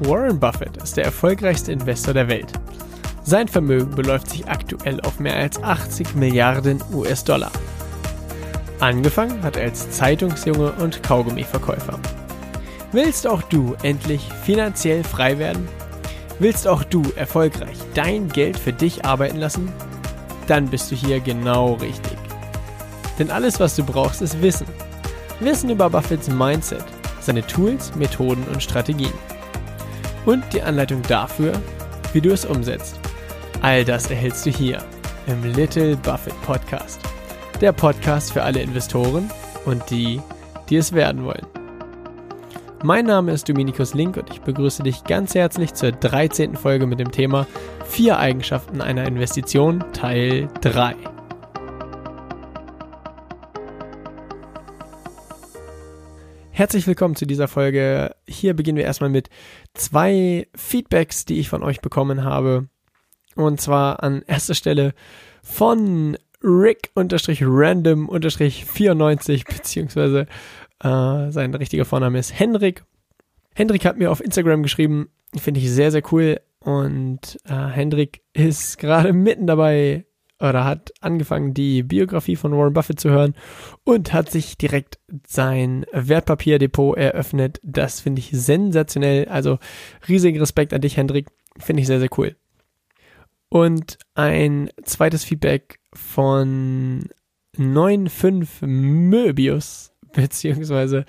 Warren Buffett ist der erfolgreichste Investor der Welt. Sein Vermögen beläuft sich aktuell auf mehr als 80 Milliarden US-Dollar. Angefangen hat er als Zeitungsjunge und Kaugummiverkäufer. Willst auch du endlich finanziell frei werden? Willst auch du erfolgreich dein Geld für dich arbeiten lassen? Dann bist du hier genau richtig. Denn alles, was du brauchst, ist Wissen. Wissen über Buffetts Mindset, seine Tools, Methoden und Strategien. Und die Anleitung dafür, wie du es umsetzt. All das erhältst du hier im Little Buffett Podcast. Der Podcast für alle Investoren und die, die es werden wollen. Mein Name ist Dominikus Link und ich begrüße dich ganz herzlich zur 13. Folge mit dem Thema Vier Eigenschaften einer Investition Teil 3. Herzlich willkommen zu dieser Folge. Hier beginnen wir erstmal mit zwei Feedbacks, die ich von euch bekommen habe. Und zwar an erster Stelle von Rick-Random-94 beziehungsweise äh, sein richtiger Vorname ist Henrik. Hendrik hat mir auf Instagram geschrieben, finde ich sehr, sehr cool. Und äh, Hendrik ist gerade mitten dabei oder hat angefangen, die Biografie von Warren Buffett zu hören und hat sich direkt sein Wertpapierdepot eröffnet. Das finde ich sensationell. Also riesigen Respekt an dich, Hendrik. Finde ich sehr, sehr cool. Und ein zweites Feedback von 95 Möbius beziehungsweise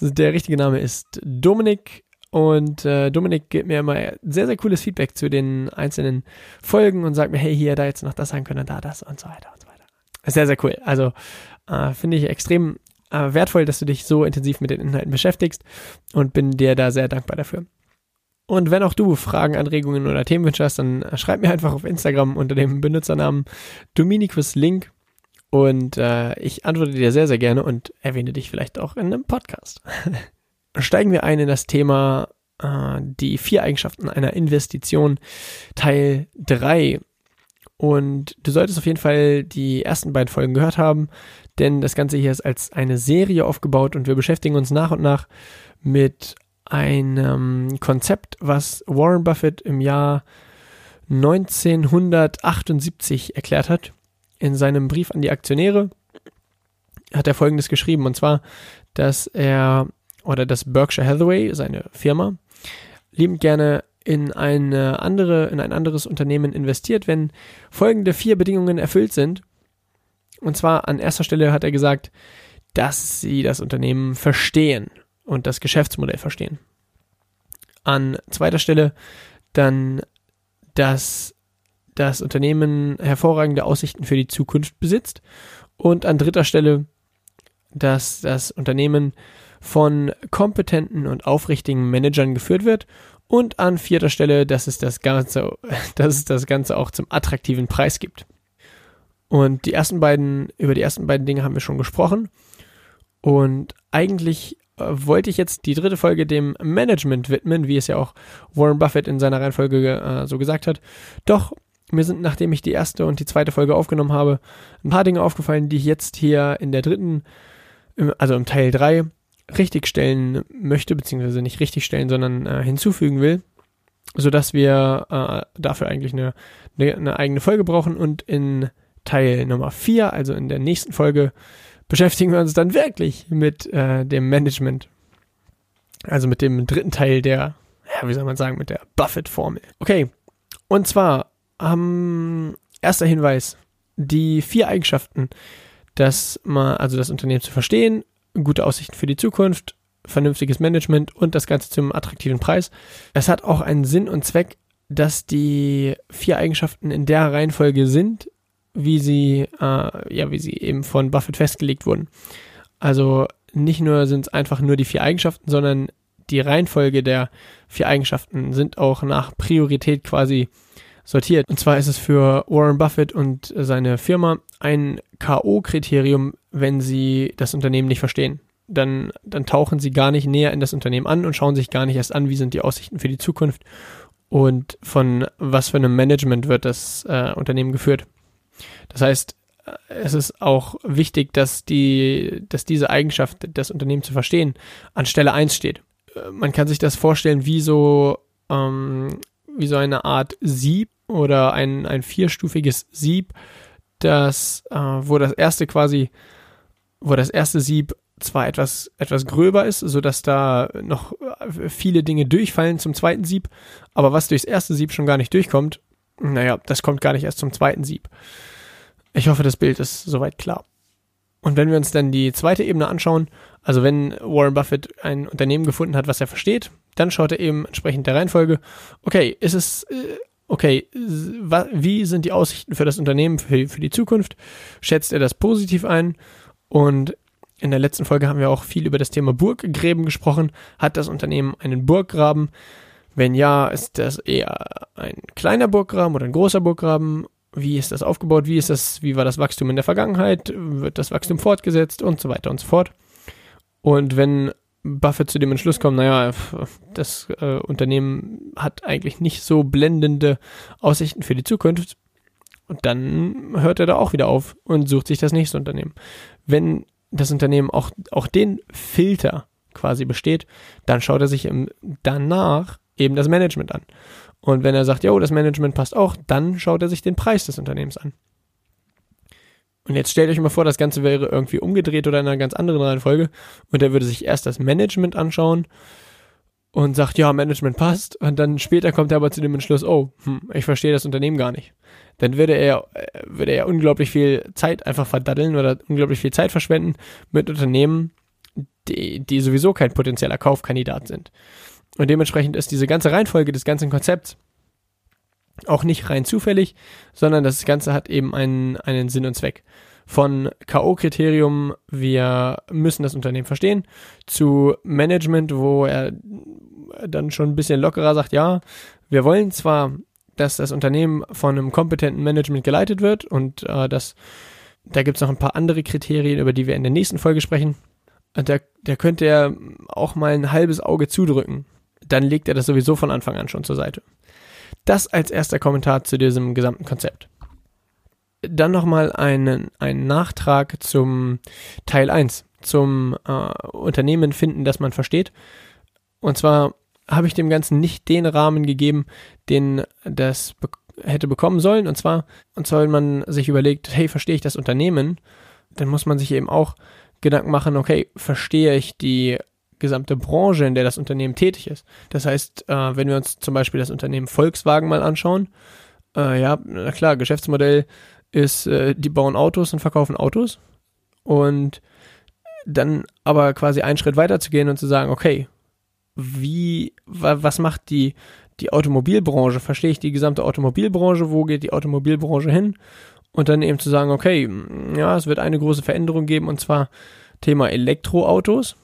der richtige Name ist Dominik. Und äh, Dominik gibt mir immer sehr, sehr cooles Feedback zu den einzelnen Folgen und sagt mir, hey, hier, da jetzt noch das sagen können, da das und so weiter und so weiter. Sehr, sehr cool. Also äh, finde ich extrem äh, wertvoll, dass du dich so intensiv mit den Inhalten beschäftigst und bin dir da sehr dankbar dafür. Und wenn auch du Fragen, Anregungen oder Themenwünsche hast, dann schreib mir einfach auf Instagram unter dem Benutzernamen Dominikus Link und äh, ich antworte dir sehr, sehr gerne und erwähne dich vielleicht auch in einem Podcast. Steigen wir ein in das Thema äh, die vier Eigenschaften einer Investition Teil 3. Und du solltest auf jeden Fall die ersten beiden Folgen gehört haben, denn das Ganze hier ist als eine Serie aufgebaut und wir beschäftigen uns nach und nach mit einem Konzept, was Warren Buffett im Jahr 1978 erklärt hat in seinem Brief an die Aktionäre hat er folgendes geschrieben, und zwar, dass er oder dass Berkshire Hathaway, seine Firma, liebend gerne in eine andere, in ein anderes Unternehmen investiert, wenn folgende vier Bedingungen erfüllt sind. Und zwar an erster Stelle hat er gesagt, dass sie das Unternehmen verstehen und das Geschäftsmodell verstehen. An zweiter Stelle dann, dass das Unternehmen hervorragende Aussichten für die Zukunft besitzt. Und an dritter Stelle, dass das Unternehmen von kompetenten und aufrichtigen Managern geführt wird. Und an vierter Stelle, dass es das Ganze, dass es das Ganze auch zum attraktiven Preis gibt. Und die ersten beiden, über die ersten beiden Dinge haben wir schon gesprochen. Und eigentlich äh, wollte ich jetzt die dritte Folge dem Management widmen, wie es ja auch Warren Buffett in seiner Reihenfolge äh, so gesagt hat. Doch mir sind, nachdem ich die erste und die zweite Folge aufgenommen habe, ein paar Dinge aufgefallen, die ich jetzt hier in der dritten, also im Teil 3, richtigstellen möchte, beziehungsweise nicht richtigstellen, sondern äh, hinzufügen will, sodass wir äh, dafür eigentlich eine, eine, eine, eigene Folge brauchen und in Teil Nummer 4, also in der nächsten Folge, beschäftigen wir uns dann wirklich mit äh, dem Management. Also mit dem dritten Teil der, ja, wie soll man sagen, mit der Buffett-Formel. Okay, und zwar ähm, erster Hinweis. Die vier Eigenschaften, dass man, also das Unternehmen zu verstehen, gute Aussichten für die Zukunft, vernünftiges Management und das Ganze zum attraktiven Preis. Es hat auch einen Sinn und Zweck, dass die vier Eigenschaften in der Reihenfolge sind, wie sie, äh, ja, wie sie eben von Buffett festgelegt wurden. Also nicht nur sind es einfach nur die vier Eigenschaften, sondern die Reihenfolge der vier Eigenschaften sind auch nach Priorität quasi sortiert. Und zwar ist es für Warren Buffett und seine Firma ein K.O.-Kriterium, wenn sie das Unternehmen nicht verstehen. Dann, dann tauchen sie gar nicht näher in das Unternehmen an und schauen sich gar nicht erst an, wie sind die Aussichten für die Zukunft und von was für einem Management wird das äh, Unternehmen geführt. Das heißt, äh, es ist auch wichtig, dass die, dass diese Eigenschaft, das Unternehmen zu verstehen, an Stelle 1 steht. Äh, man kann sich das vorstellen wie so ähm, wie so eine Art Sieb oder ein, ein vierstufiges Sieb, das, äh, wo das erste quasi, wo das erste Sieb zwar etwas, etwas gröber ist, sodass da noch viele Dinge durchfallen zum zweiten Sieb, aber was durchs erste Sieb schon gar nicht durchkommt, naja, das kommt gar nicht erst zum zweiten Sieb. Ich hoffe, das Bild ist soweit klar. Und wenn wir uns dann die zweite Ebene anschauen, also wenn Warren Buffett ein Unternehmen gefunden hat, was er versteht, dann schaut er eben entsprechend der Reihenfolge, okay, ist es, äh, okay, wie sind die Aussichten für das Unternehmen für, für die Zukunft? Schätzt er das positiv ein? Und in der letzten Folge haben wir auch viel über das Thema Burggräben gesprochen. Hat das Unternehmen einen Burggraben? Wenn ja, ist das eher ein kleiner Burggraben oder ein großer Burggraben? Wie ist das aufgebaut? Wie ist das, wie war das Wachstum in der Vergangenheit? Wird das Wachstum fortgesetzt und so weiter und so fort? Und wenn Buffett zu dem Entschluss kommt, naja, das äh, Unternehmen hat eigentlich nicht so blendende Aussichten für die Zukunft, und dann hört er da auch wieder auf und sucht sich das nächste Unternehmen. Wenn das Unternehmen auch, auch den Filter quasi besteht, dann schaut er sich im, danach eben das Management an. Und wenn er sagt, jo, das Management passt auch, dann schaut er sich den Preis des Unternehmens an. Und jetzt stellt euch mal vor, das Ganze wäre irgendwie umgedreht oder in einer ganz anderen Reihenfolge und er würde sich erst das Management anschauen und sagt, ja, Management passt und dann später kommt er aber zu dem Entschluss, oh, hm, ich verstehe das Unternehmen gar nicht dann würde er, würde er unglaublich viel Zeit einfach verdaddeln oder unglaublich viel Zeit verschwenden mit Unternehmen, die, die sowieso kein potenzieller Kaufkandidat sind. Und dementsprechend ist diese ganze Reihenfolge des ganzen Konzepts auch nicht rein zufällig, sondern das Ganze hat eben einen, einen Sinn und Zweck. Von K.O.-Kriterium, wir müssen das Unternehmen verstehen, zu Management, wo er dann schon ein bisschen lockerer sagt, ja, wir wollen zwar dass das Unternehmen von einem kompetenten Management geleitet wird und äh, das, da gibt es noch ein paar andere Kriterien, über die wir in der nächsten Folge sprechen. Und da, da könnte er auch mal ein halbes Auge zudrücken. Dann legt er das sowieso von Anfang an schon zur Seite. Das als erster Kommentar zu diesem gesamten Konzept. Dann nochmal einen, einen Nachtrag zum Teil 1, zum äh, Unternehmen finden, das man versteht. Und zwar habe ich dem Ganzen nicht den Rahmen gegeben, den das be hätte bekommen sollen. Und zwar, und zwar, wenn man sich überlegt, hey, verstehe ich das Unternehmen, dann muss man sich eben auch Gedanken machen, okay, verstehe ich die gesamte Branche, in der das Unternehmen tätig ist. Das heißt, äh, wenn wir uns zum Beispiel das Unternehmen Volkswagen mal anschauen, äh, ja, na klar, Geschäftsmodell ist, äh, die bauen Autos und verkaufen Autos. Und dann aber quasi einen Schritt weiter zu gehen und zu sagen, okay, wie, was macht die, die Automobilbranche? Verstehe ich die gesamte Automobilbranche? Wo geht die Automobilbranche hin? Und dann eben zu sagen, okay, ja, es wird eine große Veränderung geben und zwar Thema Elektroautos.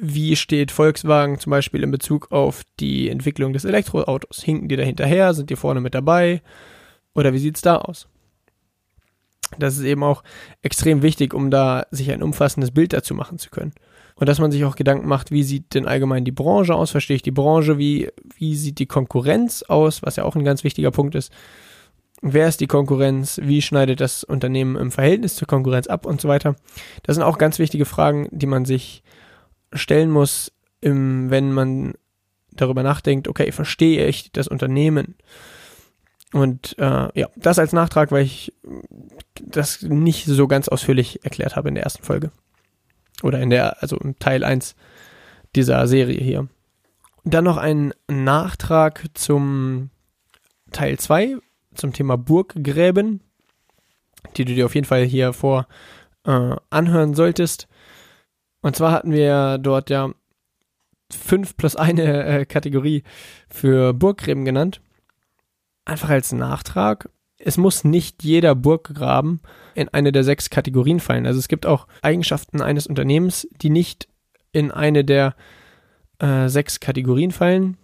Wie steht Volkswagen zum Beispiel in Bezug auf die Entwicklung des Elektroautos? Hinken die da hinterher? Sind die vorne mit dabei? Oder wie sieht's da aus? Das ist eben auch extrem wichtig, um da sich ein umfassendes Bild dazu machen zu können und dass man sich auch Gedanken macht, wie sieht denn allgemein die Branche aus, verstehe ich die Branche, wie, wie sieht die Konkurrenz aus, was ja auch ein ganz wichtiger Punkt ist. Wer ist die Konkurrenz? Wie schneidet das Unternehmen im Verhältnis zur Konkurrenz ab und so weiter? Das sind auch ganz wichtige Fragen, die man sich stellen muss, im, wenn man darüber nachdenkt, okay, verstehe ich das Unternehmen? Und äh, ja, das als Nachtrag, weil ich das nicht so ganz ausführlich erklärt habe in der ersten Folge. Oder in der, also im Teil 1 dieser Serie hier. dann noch ein Nachtrag zum Teil 2, zum Thema Burggräben, die du dir auf jeden Fall hier vor äh, anhören solltest. Und zwar hatten wir dort ja fünf plus eine äh, Kategorie für Burggräben genannt. Einfach als Nachtrag es muss nicht jeder Burggraben in eine der sechs Kategorien fallen. Also es gibt auch Eigenschaften eines Unternehmens, die nicht in eine der äh, sechs Kategorien fallen,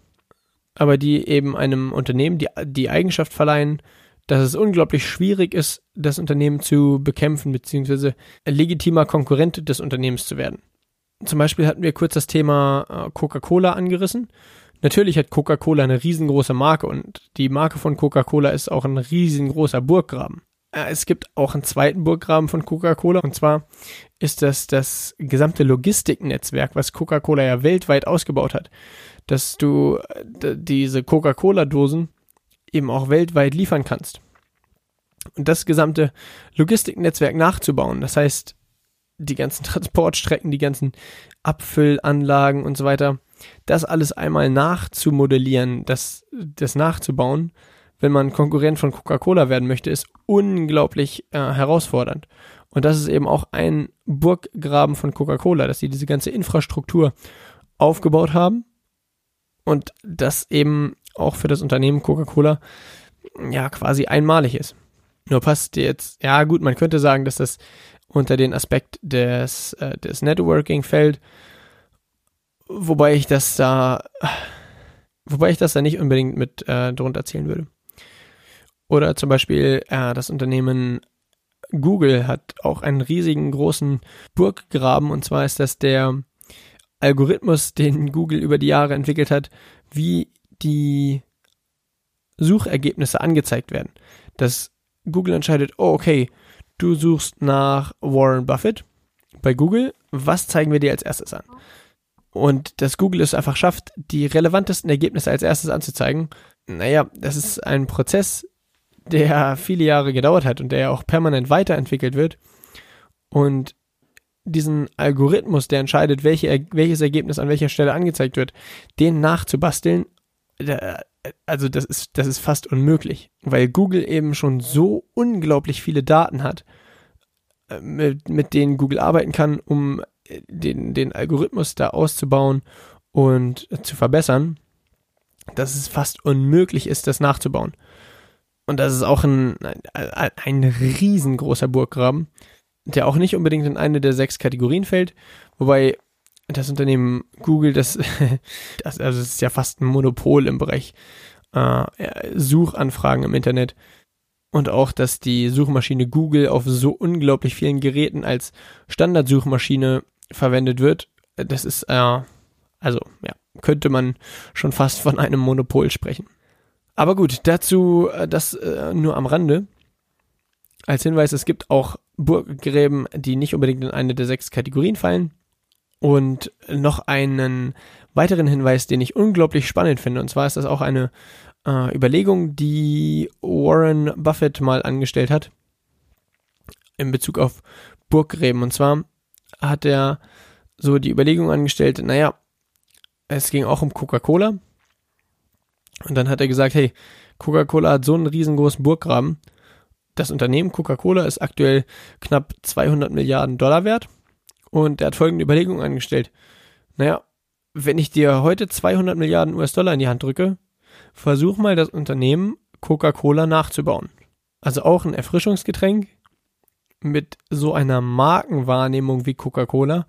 aber die eben einem Unternehmen die, die Eigenschaft verleihen, dass es unglaublich schwierig ist, das Unternehmen zu bekämpfen, beziehungsweise legitimer Konkurrent des Unternehmens zu werden. Zum Beispiel hatten wir kurz das Thema äh, Coca-Cola angerissen. Natürlich hat Coca-Cola eine riesengroße Marke und die Marke von Coca-Cola ist auch ein riesengroßer Burggraben. äh, es gibt auch einen zweiten Burggraben von Coca-Cola und zwar ist das das gesamte Logistiknetzwerk, was Coca-Cola ja weltweit ausgebaut hat, dass du äh, diese Coca-Cola-Dosen eben auch weltweit liefern kannst. Und das gesamte Logistiknetzwerk nachzubauen, das heißt, die ganzen Transportstrecken, die ganzen Abfüllanlagen und so weiter, das alles einmal nachzumodellieren, das, das nachzubauen, wenn man Konkurrent von Coca-Cola werden möchte, ist unglaublich äh, herausfordernd. Und das ist eben auch ein Burggraben von Coca-Cola, dass sie diese ganze Infrastruktur aufgebaut haben und das eben auch für das Unternehmen Coca-Cola ja quasi einmalig ist. Nur passt jetzt, ja gut, man könnte sagen, dass das unter den Aspekt des, äh, des Networking fällt, wobei ich das da, wobei ich das da nicht unbedingt mit äh, drunter zählen würde. Oder zum Beispiel äh, das Unternehmen Google hat auch einen riesigen großen Burggraben und zwar ist das der Algorithmus, den Google über die Jahre entwickelt hat, wie die Suchergebnisse angezeigt werden. Dass Google entscheidet, oh okay, du suchst nach Warren Buffett bei Google, was zeigen wir dir als erstes an? Und dass Google es einfach schafft, die relevantesten Ergebnisse als erstes anzuzeigen, naja, das ist ein Prozess, der viele Jahre gedauert hat und der auch permanent weiterentwickelt wird. Und diesen Algorithmus, der entscheidet, welche, welches Ergebnis an welcher Stelle angezeigt wird, den nachzubasteln, also das ist, das ist fast unmöglich, weil Google eben schon so unglaublich viele Daten hat, äh, mit, mit denen Google arbeiten kann, um den, den Algorithmus da auszubauen und zu verbessern, dass es fast unmöglich ist, das nachzubauen. Und das ist auch ein, ein, ein riesengroßer Burggraben, der auch nicht unbedingt in eine der sechs Kategorien fällt, wobei das Unternehmen Google, das, das also es ist ja fast ein Monopol im Bereich äh, Suchanfragen im Internet. Und auch, dass die Suchmaschine Google auf so unglaublich vielen Geräten als Standardsuchmaschine verwendet wird, das ist, äh, also, ja, könnte man schon fast von einem Monopol sprechen. Aber gut, dazu äh, das äh, nur am Rande. Als Hinweis, es gibt auch Burggräben, die nicht unbedingt in eine der sechs Kategorien fallen. Und noch einen weiteren Hinweis, den ich unglaublich spannend finde. Und zwar ist das auch eine äh, Überlegung, die Warren Buffett mal angestellt hat in Bezug auf Burggräben. Und zwar hat er so die Überlegung angestellt, naja, es ging auch um Coca-Cola und dann hat er gesagt, hey, Coca-Cola hat so einen riesengroßen Burggraben. Das Unternehmen Coca-Cola ist aktuell knapp 200 Milliarden Dollar wert. Und er hat folgende Überlegung angestellt. Naja, wenn ich dir heute 200 Milliarden US-Dollar in die Hand drücke, versuch mal das Unternehmen Coca-Cola nachzubauen. Also auch ein Erfrischungsgetränk mit so einer Markenwahrnehmung wie Coca-Cola,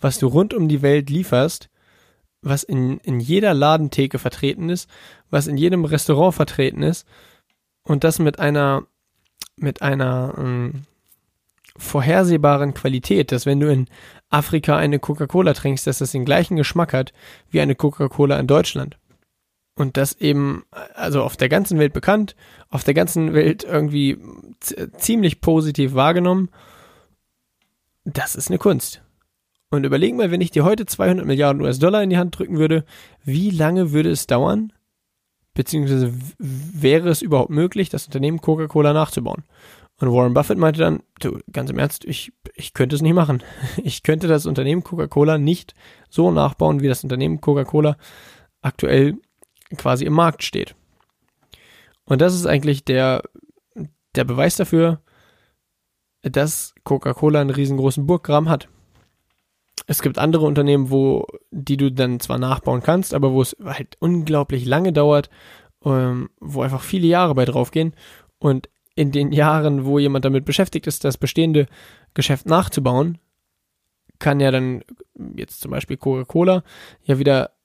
was du rund um die Welt lieferst, was in, in jeder Ladentheke vertreten ist, was in jedem Restaurant vertreten ist und das mit einer mit einer ähm, vorhersehbaren Qualität, dass wenn du in Afrika eine Coca-Cola trinkst, dass das den gleichen Geschmack hat wie eine Coca-Cola in Deutschland. Und das eben, also auf der ganzen Welt bekannt, auf der ganzen Welt irgendwie ziemlich positiv wahrgenommen. Das ist eine Kunst. Und überleg mal, wenn ich dir heute 200 Milliarden US-Dollar in die Hand drücken würde, wie lange würde es dauern, beziehungsweise wäre es überhaupt möglich, das Unternehmen Coca-Cola nachzubauen? Und Warren Buffett meinte dann, du, ganz im Ernst, ich, ich könnte es nicht machen. Ich könnte das Unternehmen Coca-Cola nicht so nachbauen, wie das Unternehmen Coca-Cola aktuell quasi im Markt steht. Und das ist eigentlich der, der Beweis dafür, dass Coca-Cola einen riesengroßen Burggraben hat. Es gibt andere Unternehmen, wo, die du dann zwar nachbauen kannst, aber wo es halt unglaublich lange dauert, ähm, wo einfach viele Jahre bei draufgehen. Und in den Jahren, wo jemand damit beschäftigt ist, das bestehende Geschäft nachzubauen, kann ja dann jetzt zum Beispiel Coca-Cola ja wieder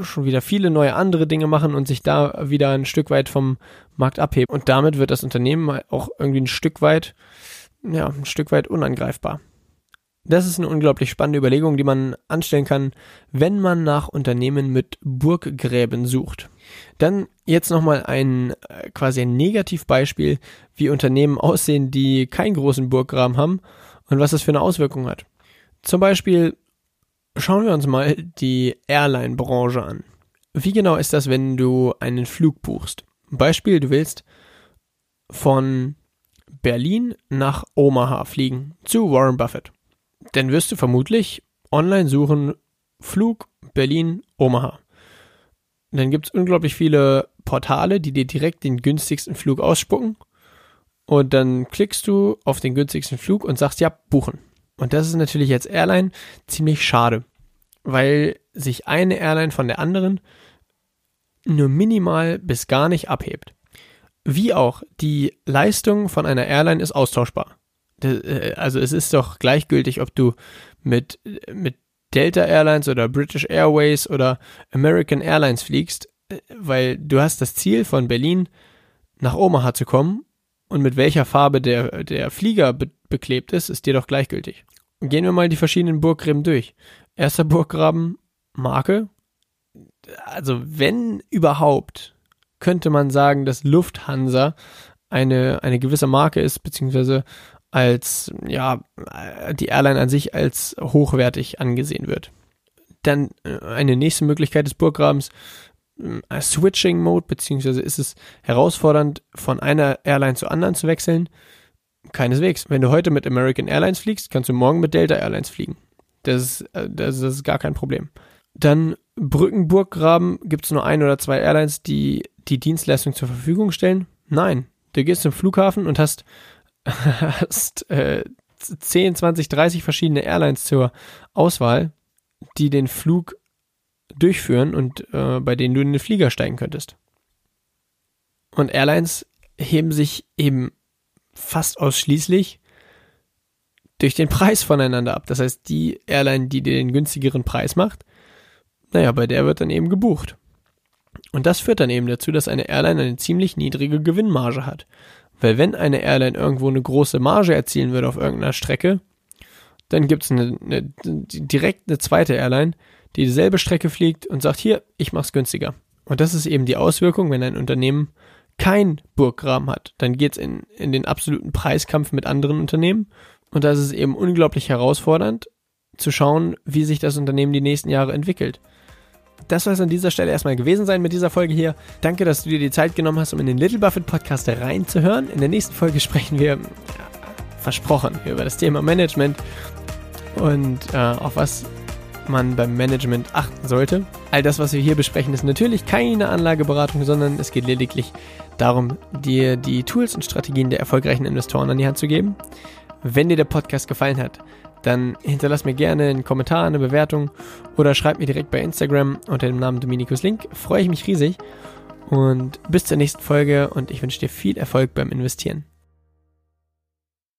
schon wieder viele neue andere Dinge machen und sich da wieder ein Stück weit vom Markt abheben. Und damit wird das Unternehmen auch irgendwie ein Stück weit, ja, ein Stück weit unangreifbar. Das ist eine unglaublich spannende Überlegung, die man anstellen kann, wenn man nach Unternehmen mit Burggräben sucht. Dann jetzt nochmal ein äh, quasi ein Negativbeispiel, wie Unternehmen aussehen, die keinen großen Burggraben haben und was das für eine Auswirkung hat. Zum Beispiel schauen wir uns mal die Airline-Branche an. Wie genau ist das, wenn du einen Flug buchst? Beispiel, du willst von Berlin nach Omaha fliegen zu Warren Buffett dann wirst du vermutlich online suchen Flug Berlin Omaha. Dann gibt es unglaublich viele Portale, die dir direkt den günstigsten Flug ausspucken. Und dann klickst du auf den günstigsten Flug und sagst, ja, buchen. Und das ist natürlich als Airline ziemlich schade, weil sich eine Airline von der anderen nur minimal bis gar nicht abhebt. Wie auch, die Leistung von einer Airline ist austauschbar. Äh, also es ist doch gleichgültig, ob du mit, mit Delta Airlines oder British Airways oder American Airlines fliegst, äh, weil du hast das Ziel von Berlin nach Omaha zu kommen und mit welcher Farbe der, der Flieger be beklebt ist, ist dir doch gleichgültig. Gehen wir mal die verschiedenen Burggräben durch. Erster Burggraben, Marke. Also wenn überhaupt, könnte man sagen, dass Lufthansa eine, eine gewisse Marke ist, beziehungsweise als, ja, die Airline an sich als hochwertig angesehen wird. Dann äh, eine nächste Möglichkeit des Burggrabens, Switching Mode, beziehungsweise ist es herausfordernd, von einer Airline zur anderen zu wechseln? Keineswegs. Wenn du heute mit American Airlines fliegst, kannst du morgen mit Delta Airlines fliegen. Das ist, äh, das ist gar kein Problem. Dann Brückenburggraben, gibt es nur ein oder zwei Airlines, die die Dienstleistung zur Verfügung stellen? Nein. Du gehst zum Flughafen und hast hast äh, 10, 20, 30 verschiedene Airlines zur Auswahl, die den Flug durchführen und äh, bei denen du in den Flieger steigen könntest. Und Airlines heben sich eben fast ausschließlich durch den Preis voneinander ab. Das heißt, die Airline, die dir den günstigeren Preis macht, naja, bei der wird dann eben gebucht. Und das führt dann eben dazu, dass eine Airline eine ziemlich niedrige Gewinnmarge hat. Weil wenn eine Airline irgendwo eine große Marge erzielen würde auf irgendeiner Strecke, dann gibt es eine, eine, direkt eine zweite Airline, die dieselbe Strecke fliegt und sagt, hier, ich mach's günstiger. Und das ist eben die Auswirkung, wenn ein Unternehmen kein Burggraben hat. Dann geht's in, in den absoluten Preiskampf mit anderen Unternehmen. Und da ist es eben unglaublich herausfordernd zu schauen, wie sich das Unternehmen die nächsten Jahre entwickelt das soll es an dieser Stelle erstmal gewesen sein mit dieser Folge hier. Danke, dass du dir die Zeit genommen hast, um in den Little Buffett Podcast reinzuhören. In der nächsten Folge sprechen wir, ja, versprochen, über das Thema Management und äh, auf was man beim Management achten sollte. All das, was wir hier besprechen, ist natürlich keine Anlageberatung, sondern es geht lediglich darum, dir die Tools und Strategien der erfolgreichen Investoren an die Hand zu geben. Wenn dir der Podcast gefallen hat, dann hinterlass mir gerne einen Kommentar, eine Bewertung oder schreib mir direkt bei Instagram unter dem Namen Dominikus Link. Freue ich mich riesig. Und bis zur nächsten Folge und ich wünsche dir viel Erfolg beim Investieren.